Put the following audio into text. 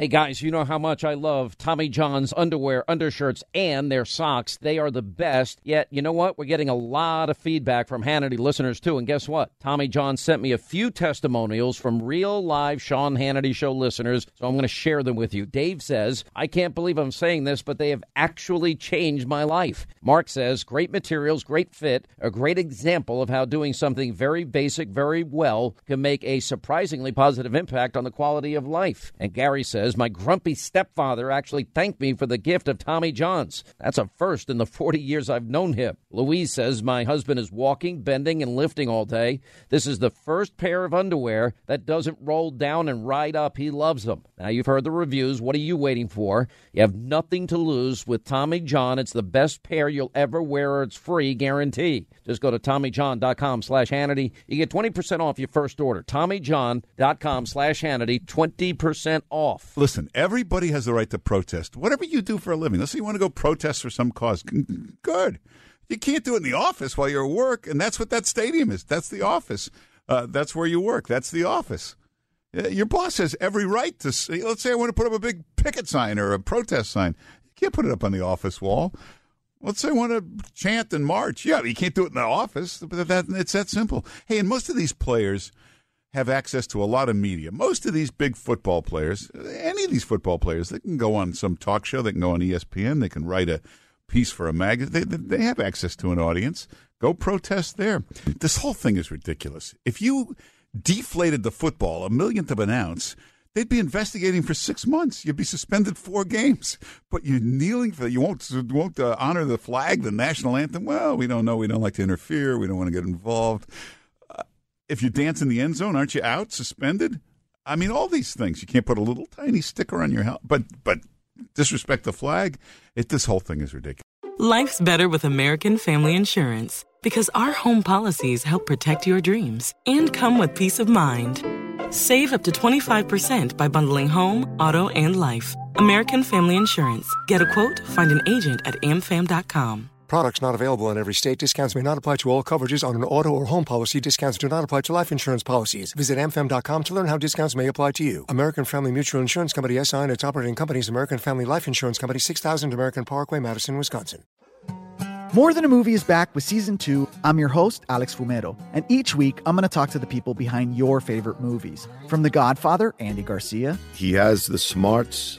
Hey guys, you know how much I love Tommy John's underwear, undershirts, and their socks. They are the best. Yet, you know what? We're getting a lot of feedback from Hannity listeners too. And guess what? Tommy John sent me a few testimonials from real live Sean Hannity show listeners. So I'm going to share them with you. Dave says, I can't believe I'm saying this, but they have actually changed my life. Mark says, great materials, great fit, a great example of how doing something very basic very well can make a surprisingly positive impact on the quality of life. And Gary says, my grumpy stepfather actually thanked me for the gift of Tommy John's. That's a first in the 40 years I've known him. Louise says, My husband is walking, bending, and lifting all day. This is the first pair of underwear that doesn't roll down and ride up. He loves them. Now, you've heard the reviews. What are you waiting for? You have nothing to lose with Tommy John. It's the best pair you'll ever wear, it's free guarantee. Just go to TommyJohn.com slash Hannity. You get 20% off your first order. TommyJohn.com slash Hannity, 20% off. Listen, everybody has the right to protest. Whatever you do for a living. Let's say you want to go protest for some cause. Good. You can't do it in the office while you're at work, and that's what that stadium is. That's the office. Uh, that's where you work. That's the office. Your boss has every right to say, let's say I want to put up a big picket sign or a protest sign. You can't put it up on the office wall. Let's say I want to chant and march. Yeah, you can't do it in the office. But that, it's that simple. Hey, and most of these players – have access to a lot of media. Most of these big football players, any of these football players, they can go on some talk show, they can go on ESPN, they can write a piece for a magazine. They, they have access to an audience. Go protest there. This whole thing is ridiculous. If you deflated the football a millionth of an ounce, they'd be investigating for six months. You'd be suspended four games. But you're kneeling for you won't won't uh, honor the flag, the national anthem. Well, we don't know. We don't like to interfere. We don't want to get involved if you dance in the end zone, aren't you out, suspended? I mean, all these things. You can't put a little tiny sticker on your helmet, but but disrespect the flag. It this whole thing is ridiculous. Life's better with American Family Insurance because our home policies help protect your dreams and come with peace of mind. Save up to 25% by bundling home, auto, and life. American Family Insurance. Get a quote, find an agent at amfam.com. Products not available in every state. Discounts may not apply to all coverages on an auto or home policy. Discounts do not apply to life insurance policies. Visit amfam.com to learn how discounts may apply to you. American Family Mutual Insurance Company SI and its operating companies American Family Life Insurance Company 6000 American Parkway, Madison, Wisconsin. More Than a Movie is back with season two. I'm your host, Alex Fumero, and each week I'm going to talk to the people behind your favorite movies. From The Godfather, Andy Garcia. He has the smarts